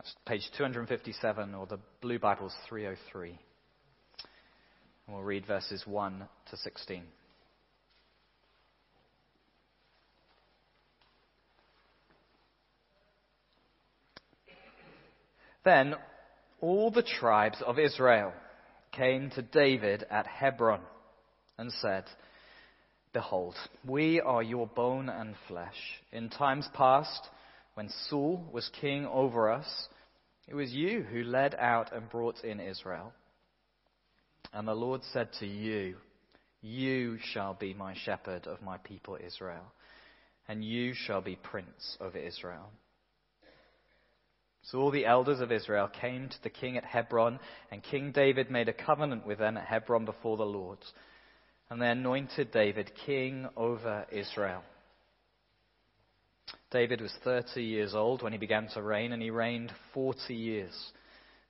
That's page 257, or the Blue Bible's 303. And we'll read verses 1 to 16. Then all the tribes of Israel came to David at Hebron and said, Behold, we are your bone and flesh. In times past, when Saul was king over us, it was you who led out and brought in Israel. And the Lord said to you, You shall be my shepherd of my people Israel, and you shall be prince over Israel. So all the elders of Israel came to the king at Hebron, and King David made a covenant with them at Hebron before the Lord. And they anointed David king over Israel. David was 30 years old when he began to reign, and he reigned 40 years.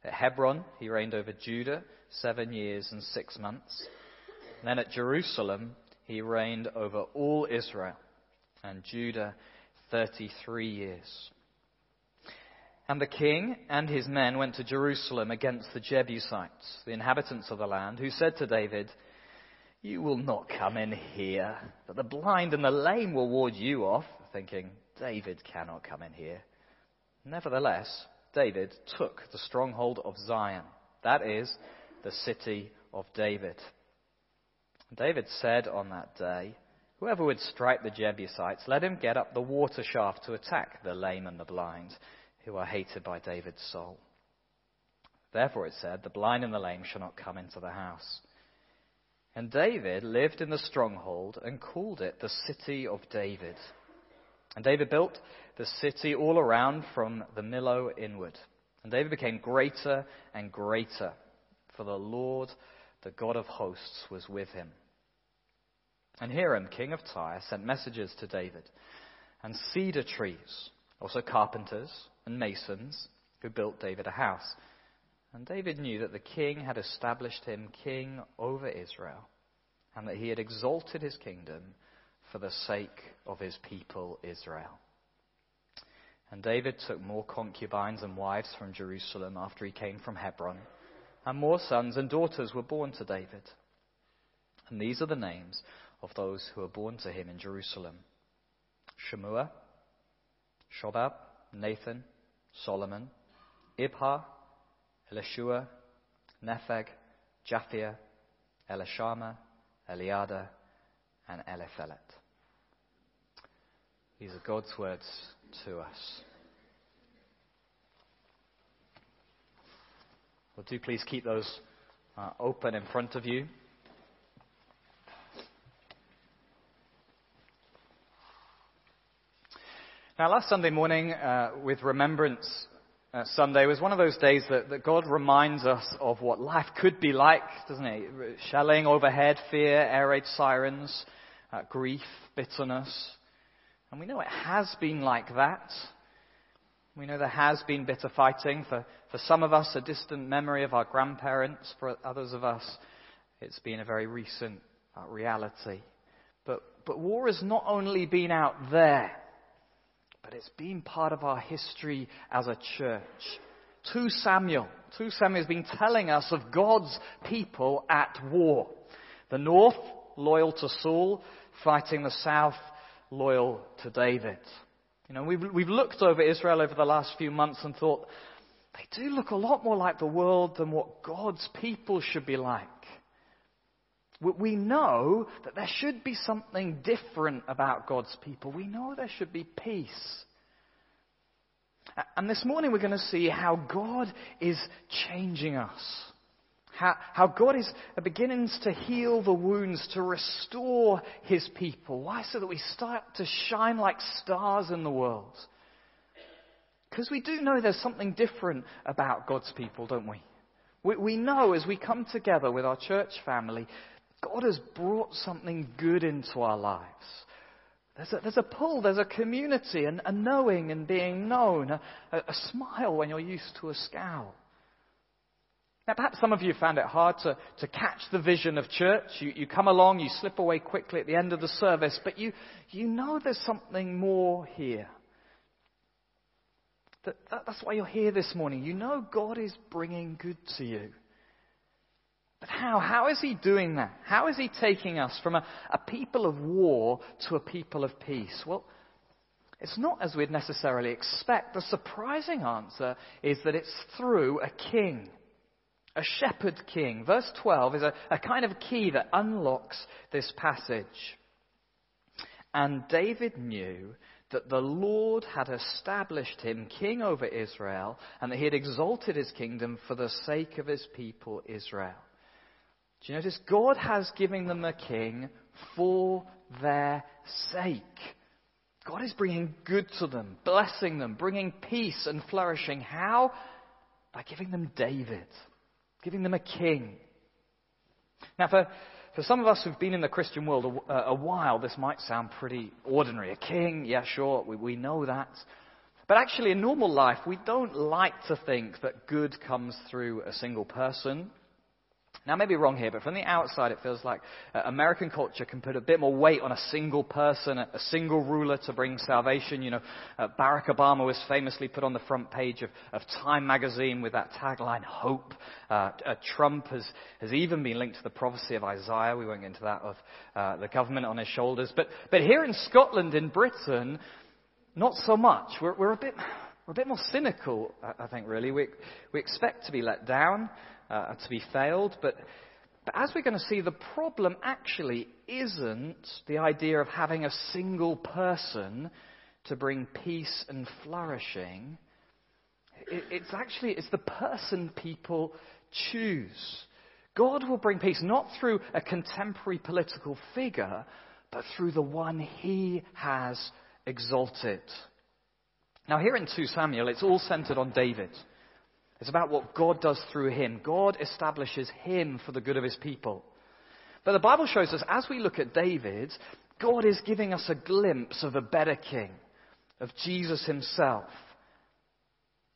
At Hebron, he reigned over Judah seven years and six months. And then at Jerusalem, he reigned over all Israel and Judah 33 years. And the king and his men went to Jerusalem against the Jebusites, the inhabitants of the land, who said to David, You will not come in here, but the blind and the lame will ward you off, thinking, David cannot come in here. Nevertheless, David took the stronghold of Zion, that is, the city of David. David said on that day, Whoever would strike the Jebusites, let him get up the water shaft to attack the lame and the blind, who are hated by David's soul. Therefore it said, The blind and the lame shall not come into the house. And David lived in the stronghold and called it the city of David. And David built the city all around from the Millo inward. And David became greater and greater, for the Lord, the God of hosts, was with him. And Hiram, king of Tyre, sent messengers to David, and cedar trees, also carpenters and masons, who built David a house. And David knew that the king had established him king over Israel, and that he had exalted his kingdom for the sake of his people Israel. And David took more concubines and wives from Jerusalem after he came from Hebron, and more sons and daughters were born to David. And these are the names of those who were born to him in Jerusalem Shemua, Shobab, Nathan, Solomon, Ibhar, Elishua, Nepheg, Japhia, Elishama, Eliada, and Eliphelet. These are God's words to us. Well, do please keep those uh, open in front of you. Now, last Sunday morning, uh, with Remembrance uh, Sunday, was one of those days that, that God reminds us of what life could be like, doesn't he? Shelling overhead, fear, air raid sirens, uh, grief, bitterness. And we know it has been like that. We know there has been bitter fighting. For, for some of us, a distant memory of our grandparents. For others of us, it's been a very recent uh, reality. But, but war has not only been out there, but it's been part of our history as a church. 2 Samuel. 2 Samuel has been telling us of God's people at war. The north, loyal to Saul, fighting the south, loyal to David. You know, we've, we've looked over Israel over the last few months and thought, they do look a lot more like the world than what God's people should be like. We know that there should be something different about God's people. We know there should be peace. And this morning we're going to see how God is changing us. How, how God is uh, beginning to heal the wounds, to restore His people. Why? So that we start to shine like stars in the world. Because we do know there's something different about God's people, don't we? we? We know as we come together with our church family, God has brought something good into our lives. There's a, there's a pull, there's a community, and a knowing and being known, a, a smile when you're used to a scowl. Now, perhaps some of you found it hard to, to catch the vision of church. You, you come along, you slip away quickly at the end of the service, but you, you know there's something more here. That, that, that's why you're here this morning. You know God is bringing good to you. But how? How is He doing that? How is He taking us from a, a people of war to a people of peace? Well, it's not as we'd necessarily expect. The surprising answer is that it's through a king a shepherd king. Verse 12 is a, a kind of key that unlocks this passage. And David knew that the Lord had established him king over Israel and that he had exalted his kingdom for the sake of his people Israel. Do you notice? God has given them a king for their sake. God is bringing good to them, blessing them, bringing peace and flourishing. How? By giving them David giving them a king. Now, for, for some of us who've been in the Christian world a, uh, a while, this might sound pretty ordinary. A king, yeah, sure, we, we know that. But actually, in normal life, we don't like to think that good comes through a single person now, I may be wrong here, but from the outside, it feels like uh, American culture can put a bit more weight on a single person, a, a single ruler to bring salvation. You know, uh, Barack Obama was famously put on the front page of, of Time magazine with that tagline, Hope. Uh, uh Trump has, has even been linked to the prophecy of Isaiah. We won't get into that, of uh, the government on his shoulders. But, but here in Scotland, in Britain, not so much. We're, we're, a, bit, we're a bit more cynical, I, I think, really. We, we expect to be let down uh, to be failed. But, but as we're going to see, the problem actually isn't the idea of having a single person to bring peace and flourishing. It, it's actually it's the person people choose. God will bring peace not through a contemporary political figure, but through the one he has exalted. Now, here in 2 Samuel, it's all centered on David. It's about what God does through him. God establishes him for the good of his people. But the Bible shows us, as we look at David, God is giving us a glimpse of a better king, of Jesus himself.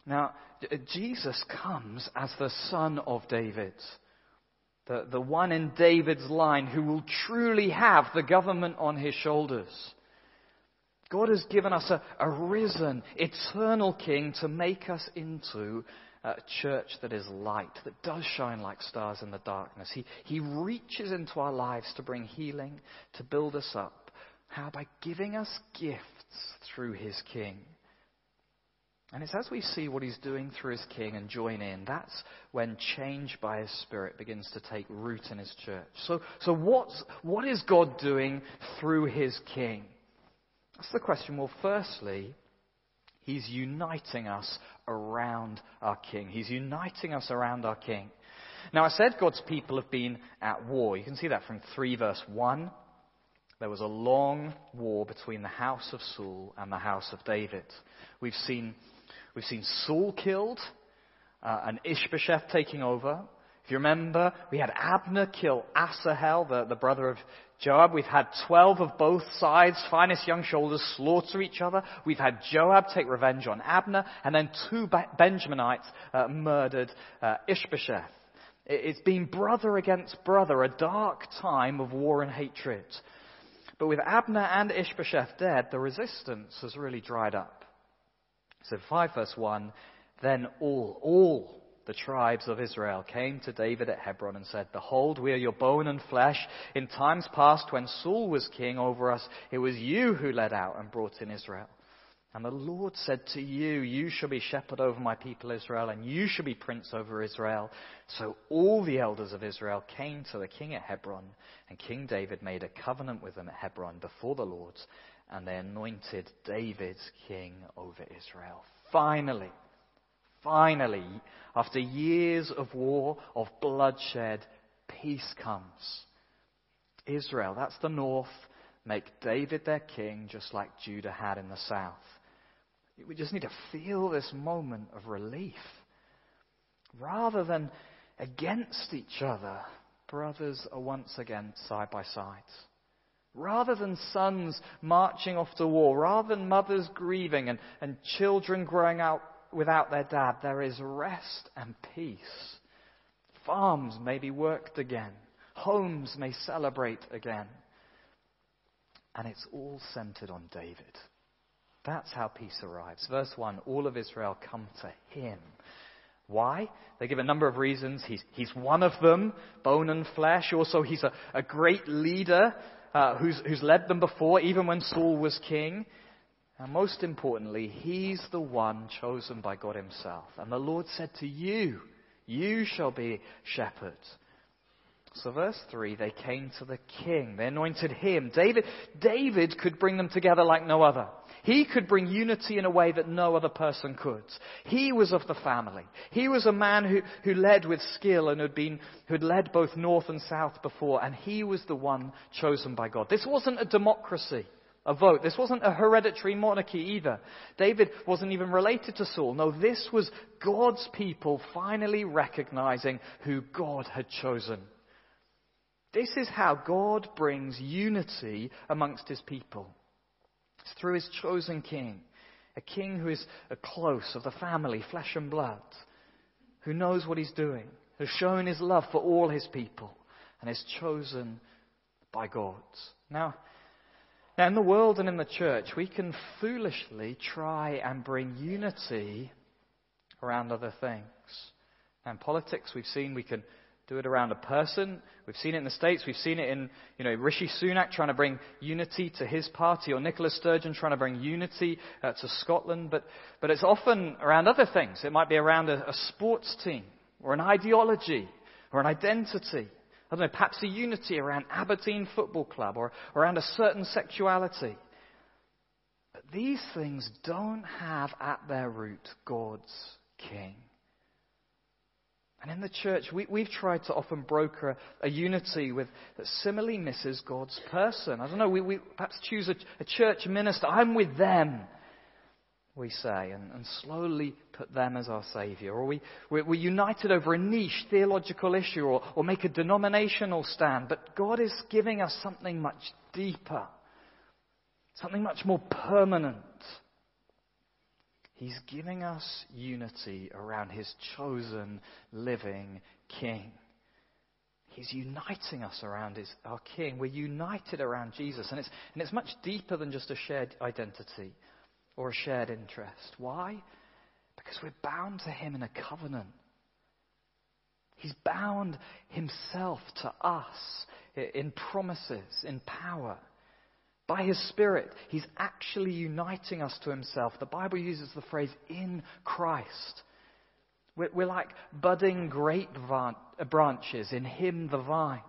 Now, uh, Jesus comes as the son of David, the, the one in David's line who will truly have the government on his shoulders. God has given us a, a risen, eternal king to make us into a church that is light, that does shine like stars in the darkness. He, he reaches into our lives to bring healing, to build us up. How? By giving us gifts through his King. And it's as we see what he's doing through his king and join in, that's when change by his spirit begins to take root in his church. So, so what's, what is God doing through his king? That's the question. Well, firstly, He's uniting us around our King. He's uniting us around our King. Now, I said God's people have been at war. You can see that from 3 verse 1. There was a long war between the house of Saul and the house of David. We've seen, we've seen Saul killed uh, and Ishbosheth taking over. If you remember, we had Abner kill Asahel, the, the brother of Joab. We've had 12 of both sides, finest young shoulders, slaughter each other. We've had Joab take revenge on Abner, and then two Benjaminites uh, murdered uh, Ishbosheth. It's been brother against brother, a dark time of war and hatred. But with Abner and Ishbosheth dead, the resistance has really dried up. So 5 verse 1, then all, all the tribes of Israel came to David at Hebron and said, Behold, we are your bone and flesh. In times past, when Saul was king over us, it was you who led out and brought in Israel. And the Lord said to you, You shall be shepherd over my people Israel, and you shall be prince over Israel. So all the elders of Israel came to the king at Hebron, and King David made a covenant with them at Hebron before the Lord, and they anointed David king over Israel. Finally, finally, after years of war, of bloodshed, peace comes. Israel, that's the north, make David their king, just like Judah had in the south. We just need to feel this moment of relief. Rather than against each other, brothers are once again side by side. Rather than sons marching off to war, rather than mothers grieving and, and children growing out without their dad, there is rest and peace. Farms may be worked again. Homes may celebrate again. And it's all centered on David. That's how peace arrives. Verse 1 All of Israel come to him. Why? They give a number of reasons. He's, he's one of them, bone and flesh. Also, he's a, a great leader uh, who's, who's led them before, even when Saul was king. And most importantly, he's the one chosen by God himself. And the Lord said to you, You shall be shepherds. So, verse 3, they came to the king. They anointed him. David, David could bring them together like no other. He could bring unity in a way that no other person could. He was of the family. He was a man who, who led with skill and had been, who had led both north and south before, and he was the one chosen by God. This wasn't a democracy, a vote. This wasn't a hereditary monarchy either. David wasn't even related to Saul. No, this was God's people finally recognizing who God had chosen. This is how God brings unity amongst his people. It's through his chosen king, a king who is a close of the family, flesh and blood, who knows what he's doing, has shown his love for all his people, and is chosen by God. Now, now, in the world and in the church, we can foolishly try and bring unity around other things. And politics, we've seen we can do it around a person. We've seen it in the States. We've seen it in, you know, Rishi Sunak trying to bring unity to his party or Nicola Sturgeon trying to bring unity uh, to Scotland. But, but it's often around other things. It might be around a, a sports team or an ideology or an identity. I don't know, perhaps a unity around Aberdeen Football Club or around a certain sexuality. But these things don't have at their root God's King. And in the church, we, have tried to often broker a, a, unity with that similarly misses God's person. I don't know, we, we perhaps choose a, a, church minister. I'm with them, we say, and, and slowly put them as our Saviour. Or we, we're, we're, united over a niche theological issue or, or make a denominational stand. But God is giving us something much deeper, something much more permanent. He's giving us unity around his chosen living king. He's uniting us around his, our king. We're united around Jesus. And it's, and it's much deeper than just a shared identity or a shared interest. Why? Because we're bound to him in a covenant. He's bound himself to us in promises, in power. By His Spirit, He's actually uniting us to Himself. The Bible uses the phrase in Christ. We're, we're like budding grape uh, branches in Him the vine.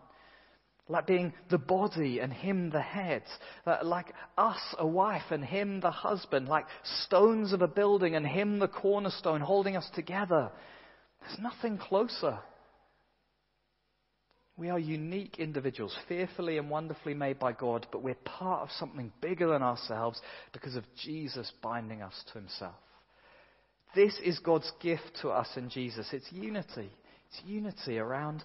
Like being the body and Him the head. Uh, like us a wife and Him the husband. Like stones of a building and Him the cornerstone holding us together. There's nothing closer. We are unique individuals, fearfully and wonderfully made by God, but we're part of something bigger than ourselves because of Jesus binding us to himself. This is God's gift to us in Jesus. It's unity. It's unity around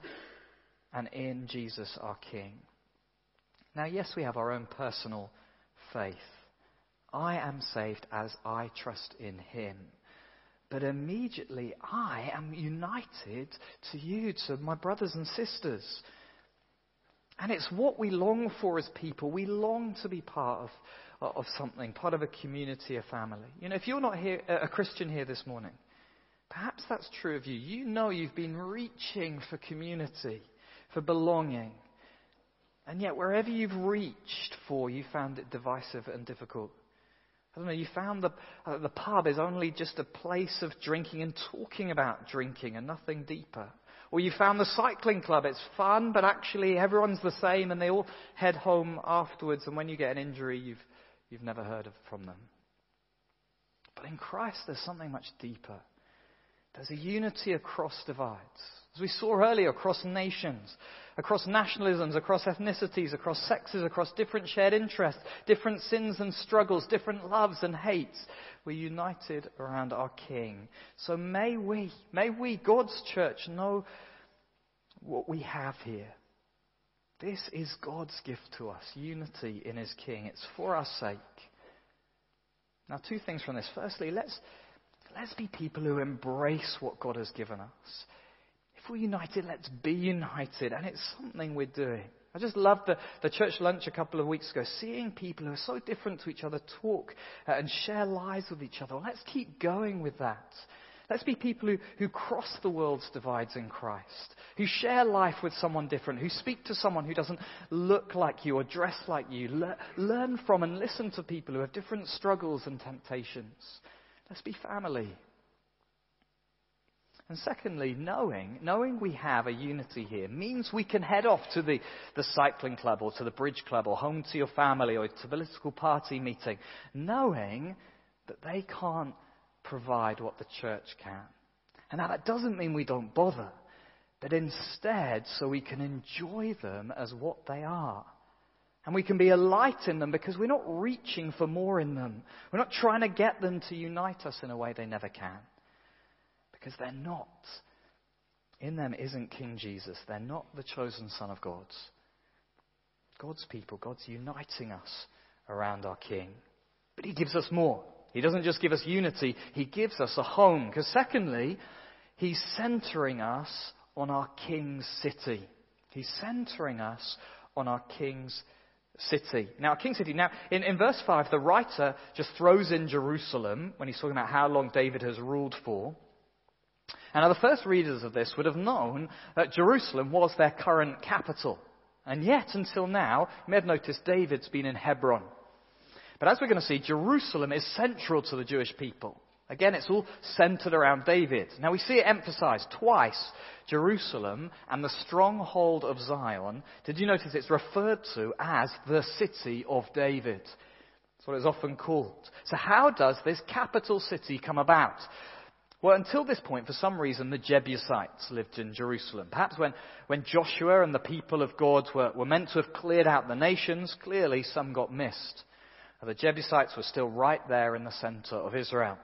and in Jesus our King. Now, yes, we have our own personal faith. I am saved as I trust in him. But immediately I am united to you, to my brothers and sisters. And it's what we long for as people. We long to be part of, of something, part of a community, a family. You know, if you're not here, a Christian here this morning, perhaps that's true of you. You know you've been reaching for community, for belonging. And yet, wherever you've reached for, you found it divisive and difficult. I don't know, you found the, uh, the pub is only just a place of drinking and talking about drinking and nothing deeper. Or you found the cycling club, it's fun, but actually everyone's the same and they all head home afterwards, and when you get an injury, you've, you've never heard of, from them. But in Christ, there's something much deeper. There's a unity across divides. As we saw earlier, across nations, across nationalisms, across ethnicities, across sexes, across different shared interests, different sins and struggles, different loves and hates. We're united around our King. So may we, may we, God's church, know what we have here. This is God's gift to us unity in His King. It's for our sake. Now, two things from this. Firstly, let's, let's be people who embrace what God has given us. If we're united, let's be united. And it's something we're doing. I just loved the, the church lunch a couple of weeks ago, seeing people who are so different to each other talk uh, and share lives with each other. Let's keep going with that. Let's be people who, who cross the world's divides in Christ, who share life with someone different, who speak to someone who doesn't look like you or dress like you. Le- learn from and listen to people who have different struggles and temptations. Let's be family. And secondly, knowing, knowing we have a unity here means we can head off to the, the cycling club or to the bridge club or home to your family or to political party meeting, knowing that they can't provide what the church can. And now that doesn't mean we don't bother, but instead so we can enjoy them as what they are. And we can be a light in them because we're not reaching for more in them. We're not trying to get them to unite us in a way they never can because they're not. In them isn't King Jesus. They're not the chosen Son of God. God's people, God's uniting us around our King. But He gives us more. He doesn't just give us unity, He gives us a home. Because secondly, He's centering us on our King's city. He's centering us on our King's city. Now, King City. Now, in, in verse 5, the writer just throws in Jerusalem when he's talking about how long David has ruled for. And now the first readers of this would have known that Jerusalem was their current capital. And yet, until now, you may have noticed David's been in Hebron. But as we're going to see, Jerusalem is central to the Jewish people. Again, it's all centered around David. Now we see it emphasized twice, Jerusalem and the stronghold of Zion. Did you notice it's referred to as the city of David? That's what it's often called. So how does this capital city come about? Well, until this point, for some reason, the Jebusites lived in Jerusalem. Perhaps when, when Joshua and the people of God were, were meant to have cleared out the nations, clearly some got missed. The Jebusites were still right there in the center of Israel.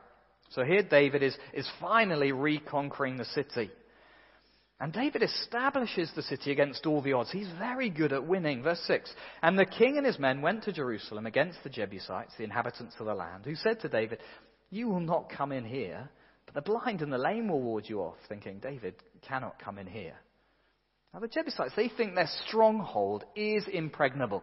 So here David is, is finally reconquering the city. And David establishes the city against all the odds. He's very good at winning. Verse 6. And the king and his men went to Jerusalem against the Jebusites, the inhabitants of the land, who said to David, You will not come in here but the blind and the lame will ward you off, thinking, David cannot come in here. Now, the Jebusites, they think their stronghold is impregnable,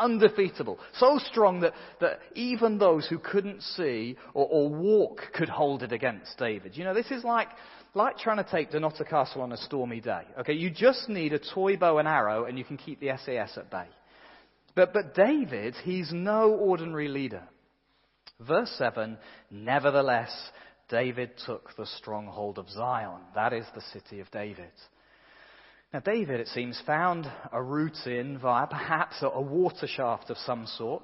undefeatable, so strong that, that even those who couldn't see or, or walk could hold it against David. You know, this is like, like trying to take Dunnottar Castle on a stormy day. Okay, you just need a toy bow and arrow and you can keep the SAS at bay. But, but David, he's no ordinary leader. Verse 7 Nevertheless, David took the stronghold of Zion. That is the city of David. Now, David, it seems, found a route in via perhaps a water shaft of some sort.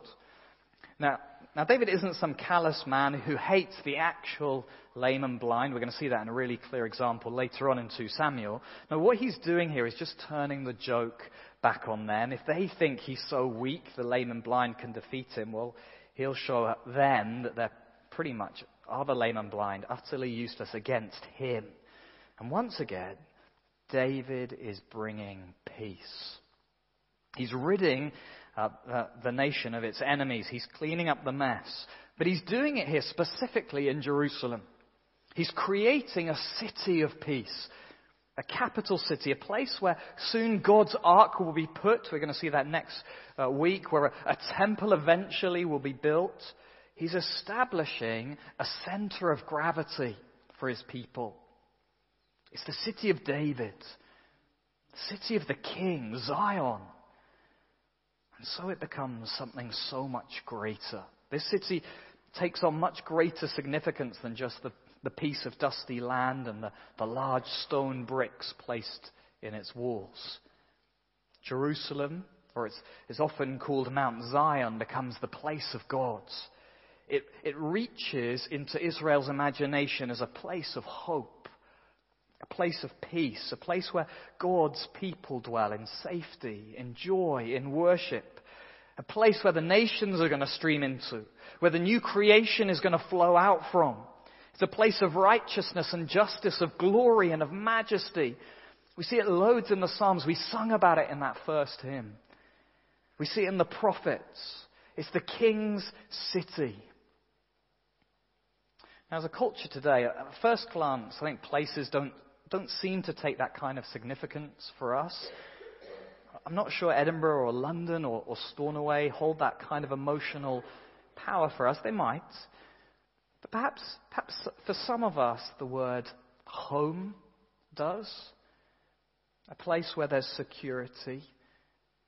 Now, now, David isn't some callous man who hates the actual lame and blind. We're going to see that in a really clear example later on in 2 Samuel. Now, what he's doing here is just turning the joke back on them. If they think he's so weak, the lame and blind can defeat him, well, he'll show them that they're pretty much are the lame and blind, utterly useless against him. And once again, David is bringing peace. He's ridding uh, uh, the nation of its enemies. He's cleaning up the mess. But he's doing it here specifically in Jerusalem. He's creating a city of peace, a capital city, a place where soon God's ark will be put. We're going to see that next uh, week, where a, a temple eventually will be built. He's establishing a center of gravity for his people. It's the city of David, the city of the king, Zion. And so it becomes something so much greater. This city takes on much greater significance than just the, the piece of dusty land and the, the large stone bricks placed in its walls. Jerusalem, or it's, it's often called Mount Zion, becomes the place of God it, it reaches into Israel's imagination as a place of hope, a place of peace, a place where God's people dwell in safety, in joy, in worship, a place where the nations are going to stream into, where the new creation is going to flow out from. It's a place of righteousness and justice, of glory and of majesty. We see it loads in the Psalms. We sung about it in that first hymn. We see it in the prophets. It's the king's city. Now, as a culture today, at first glance, I think places don't, don't seem to take that kind of significance for us. I'm not sure Edinburgh or London or, or Stornoway hold that kind of emotional power for us. They might. But perhaps, perhaps for some of us, the word home does. A place where there's security,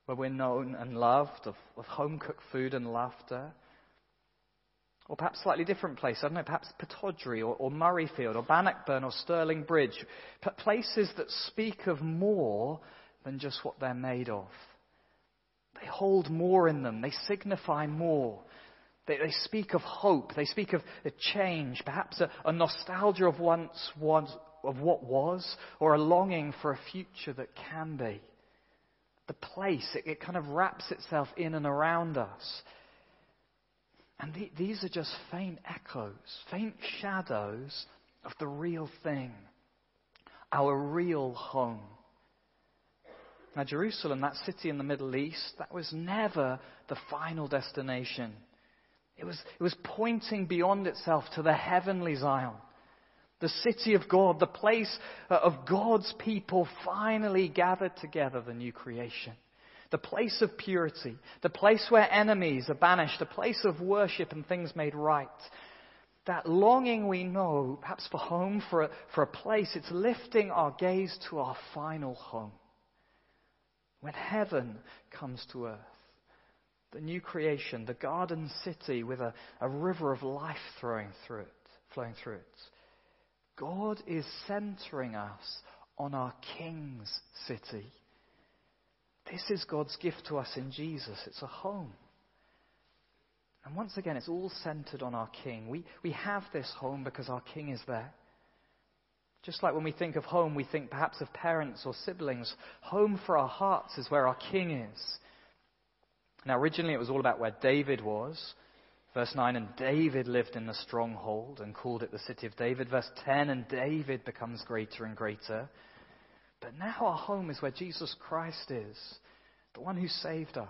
where we're known and loved, of, of home cooked food and laughter. Or perhaps slightly different place. I don't know, perhaps Pittodrie or, or Murrayfield or Bannockburn or Stirling Bridge. Places that speak of more than just what they're made of. They hold more in them. They signify more. They, they speak of hope. They speak of a change, perhaps a, a nostalgia of once was, of what was, or a longing for a future that can be. The place, it, it kind of wraps itself in and around us. And the, these are just faint echoes, faint shadows of the real thing, our real home. Now, Jerusalem, that city in the Middle East, that was never the final destination. It was, it was pointing beyond itself to the heavenly Zion, the city of God, the place uh, of God's people finally gathered together, the new creation. The place of purity, the place where enemies are banished, the place of worship and things made right. That longing we know, perhaps for home, for a, for a place, it's lifting our gaze to our final home. When heaven comes to earth, the new creation, the garden city with a, a river of life flowing through it, flowing through it. God is centering us on our King's city. This is God's gift to us in Jesus. It's a home. And once again, it's all centered on our King. We, we have this home because our King is there. Just like when we think of home, we think perhaps of parents or siblings. Home for our hearts is where our King is. Now, originally it was all about where David was. Verse 9, and David lived in the stronghold and called it the city of David. Verse 10, and David becomes greater and greater. But now our home is where Jesus Christ is, the one who saved us,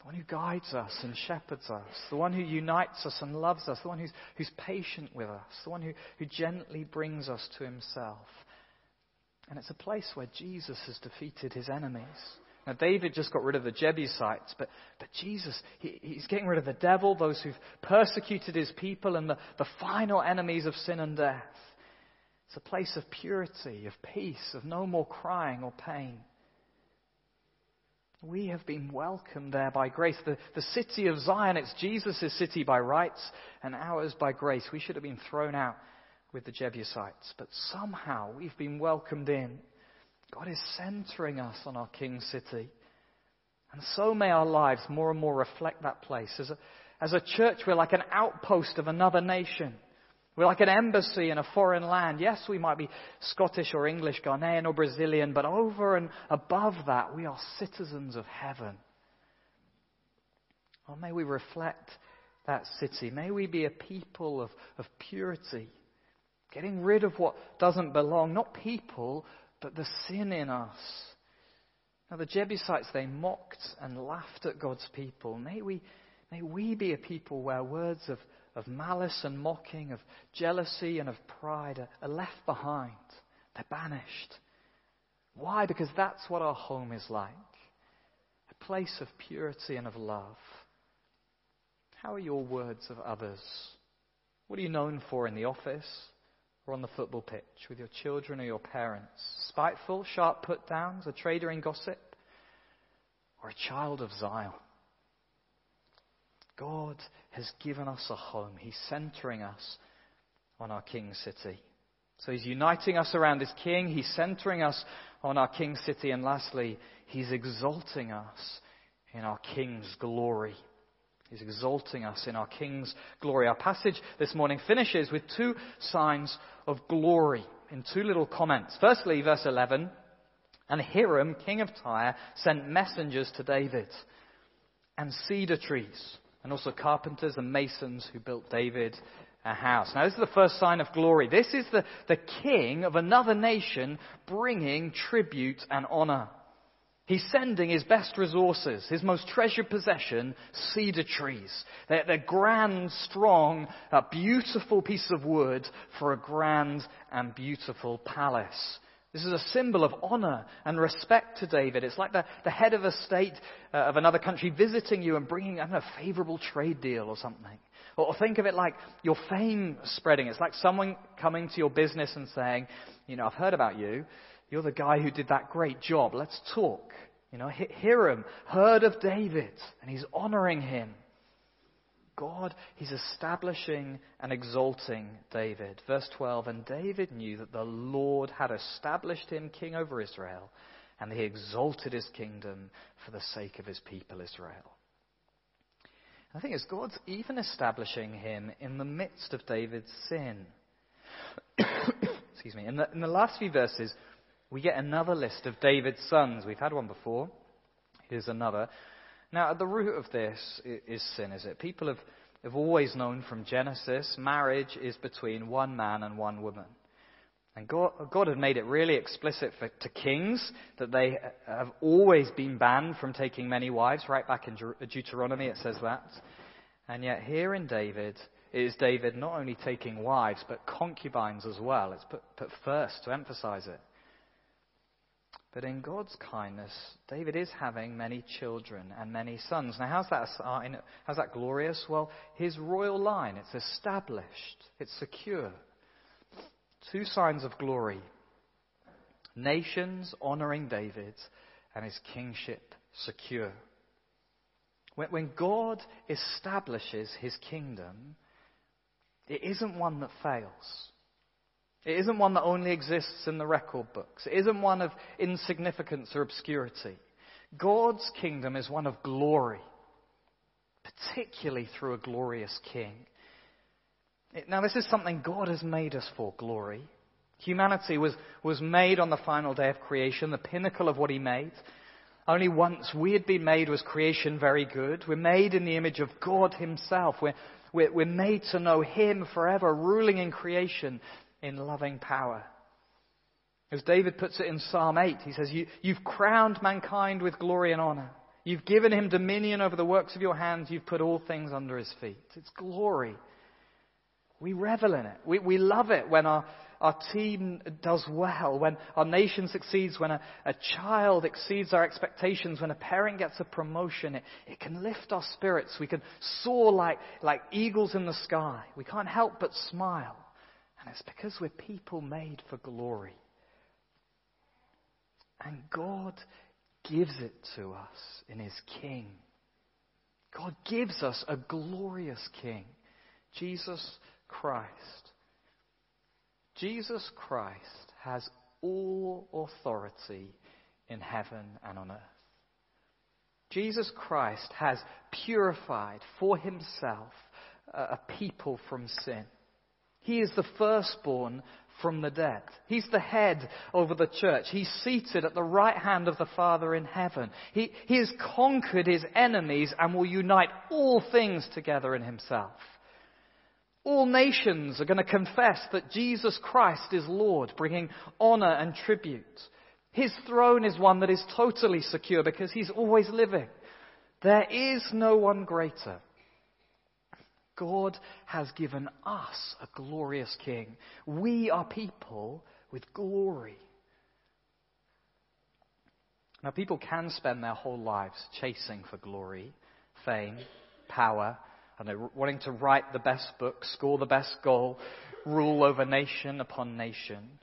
the one who guides us and shepherds us, the one who unites us and loves us, the one who's, who's patient with us, the one who, who gently brings us to himself. And it's a place where Jesus has defeated his enemies. Now, David just got rid of the Jebusites, but, but Jesus, he, he's getting rid of the devil, those who've persecuted his people, and the, the final enemies of sin and death. It's a place of purity, of peace, of no more crying or pain. We have been welcomed there by grace. The, the city of Zion, it's Jesus' city by rights and ours by grace. We should have been thrown out with the Jebusites, but somehow we've been welcomed in. God is centering us on our King city. And so may our lives more and more reflect that place. As a, as a church, we're like an outpost of another nation. We're like an embassy in a foreign land. Yes, we might be Scottish or English, Ghanaian or Brazilian, but over and above that, we are citizens of heaven. Well, may we reflect that city. May we be a people of, of purity, getting rid of what doesn't belong, not people, but the sin in us. Now, the Jebusites, they mocked and laughed at God's people. May we, may we be a people where words of of malice and mocking, of jealousy and of pride are, left behind. They're banished. Why? Because that's what our home is like a place of purity and of love. How are your words of others? What are you known for in the office or on the football pitch with your children or your parents? Spiteful, sharp put downs, a trader in gossip, or a child of Zion? God has given us a home. He's centering us on our King city. So he's uniting us around his king. He's centering us on our king city. And lastly, he's exalting us in our king's glory. He's exalting us in our king's glory. Our passage this morning finishes with two signs of glory. in two little comments. Firstly, verse 11, and Hiram, king of Tyre, sent messengers to David, and cedar trees, and also carpenters and masons who built David a house. Now, this is the first sign of glory. This is the, the king of another nation bringing tribute and honor. He's sending his best resources, his most treasured possession, cedar trees. They're, they're grand, strong, a beautiful piece of wood for a grand and beautiful palace. This is a symbol of honor and respect to David. It's like the, the head of a state uh, of another country visiting you and bringing, I don't know, a favorable trade deal or something. Or, or think of it like your fame spreading. It's like someone coming to your business and saying, you know, I've heard about you. You're the guy who did that great job. Let's talk. You know, Hiram heard of David and he's honoring him. God, he's establishing and exalting David. Verse 12, and David knew that the Lord had established him king over Israel, and he exalted his kingdom for the sake of his people Israel. I think it's God's even establishing him in the midst of David's sin. Excuse me. In the, in the last few verses, we get another list of David's sons. We've had one before. Here's another. Now, at the root of this is sin, is it? People have, have always known from Genesis marriage is between one man and one woman. And God, God had made it really explicit for, to kings that they have always been banned from taking many wives. Right back in Deuteronomy, it says that. And yet, here in David, it is David not only taking wives, but concubines as well. It's put, put first to emphasize it. But in God's kindness, David is having many children and many sons. Now, how's that, uh, how's that glorious? Well, his royal line, it's established, it's secure. Two signs of glory nations honoring David and his kingship secure. When God establishes his kingdom, it isn't one that fails. It isn't one that only exists in the record books. It isn't one of insignificance or obscurity. God's kingdom is one of glory, particularly through a glorious king. Now, this is something God has made us for glory. Humanity was, was made on the final day of creation, the pinnacle of what He made. Only once we had been made was creation very good. We're made in the image of God Himself. We're, we're, we're made to know Him forever, ruling in creation in loving power. As David puts it in Psalm 8, he says, you, You've crowned mankind with glory and honor. You've given him dominion over the works of your hands. You've put all things under his feet. It's glory. We revel in it. We, we love it when our, our team does well, when our nation succeeds, when a, a child exceeds our expectations, when a parent gets a promotion. It, it can lift our spirits. We can soar like, like eagles in the sky. We can't help but smile. It's because we're people made for glory. And God gives it to us in His King. God gives us a glorious King, Jesus Christ. Jesus Christ has all authority in heaven and on earth. Jesus Christ has purified for himself a people from sin. He is the firstborn from the dead. He's the head over the church. He's seated at the right hand of the Father in heaven. He, he has conquered his enemies and will unite all things together in himself. All nations are going to confess that Jesus Christ is Lord, bringing honor and tribute. His throne is one that is totally secure because he's always living. There is no one greater. God has given us a glorious King. We are people with glory. Now, people can spend their whole lives chasing for glory, fame, power, and wanting to write the best book, score the best goal, rule over nation upon nation.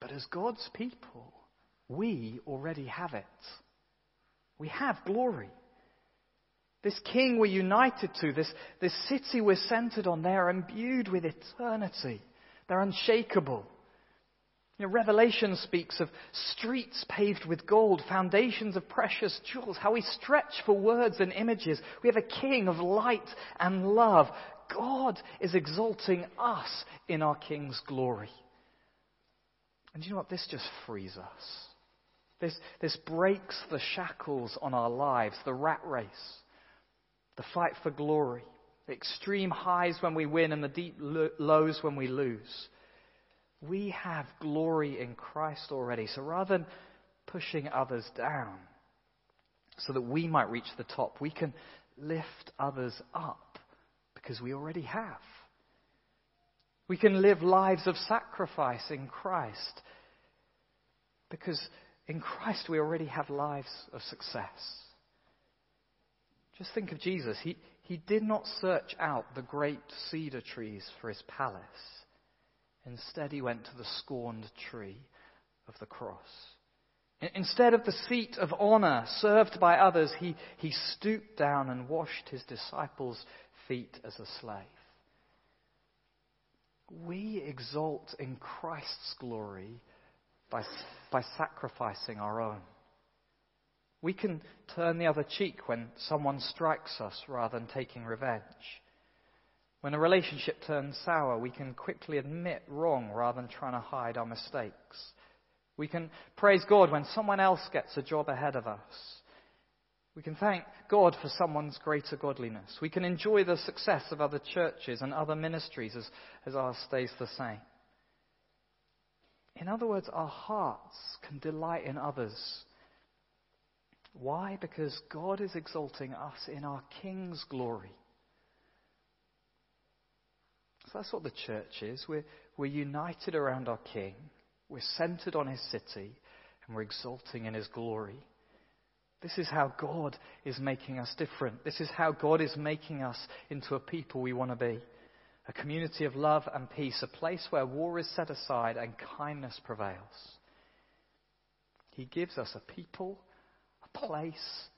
But as God's people, we already have it. We have glory. This king we're united to, this, this city we're centered on, they are imbued with eternity. They're unshakable. You know, Revelation speaks of streets paved with gold, foundations of precious jewels, how we stretch for words and images. We have a king of light and love. God is exalting us in our king's glory. And you know what? This just frees us. This, this breaks the shackles on our lives, the rat race, the fight for glory, the extreme highs when we win and the deep lows when we lose. We have glory in Christ already. So rather than pushing others down so that we might reach the top, we can lift others up because we already have. We can live lives of sacrifice in Christ because in Christ we already have lives of success. Just think of Jesus. He, he did not search out the great cedar trees for his palace. Instead, he went to the scorned tree of the cross. Instead of the seat of honor served by others, he, he stooped down and washed his disciples' feet as a slave. We exult in Christ's glory by, by sacrificing our own. We can turn the other cheek when someone strikes us rather than taking revenge. When a relationship turns sour, we can quickly admit wrong rather than trying to hide our mistakes. We can praise God when someone else gets a job ahead of us. We can thank God for someone's greater godliness. We can enjoy the success of other churches and other ministries as, as ours stays the same. In other words, our hearts can delight in others. Why? Because God is exalting us in our King's glory. So that's what the church is. We're, we're united around our King, we're centered on his city, and we're exulting in his glory. This is how God is making us different. This is how God is making us into a people we want to be. A community of love and peace, a place where war is set aside and kindness prevails. He gives us a people, place,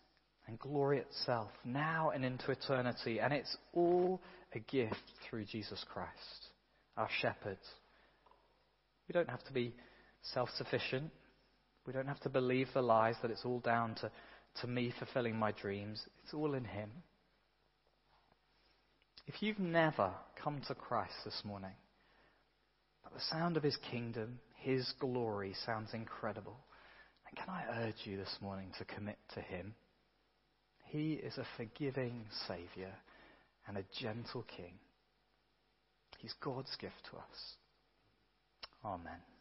and glory itself, now and into eternity. And it's all a gift through Jesus Christ, our shepherd. We don't have to be self sufficient. We don't have to believe the lies that it's all down to, to me fulfilling my dreams. It's all in Him. If you've never come to Christ this morning, but the sound of His kingdom, His glory sounds incredible, can I urge you this morning to commit to Him? He is a forgiving Saviour and a gentle King. He's God's gift to us. Amen.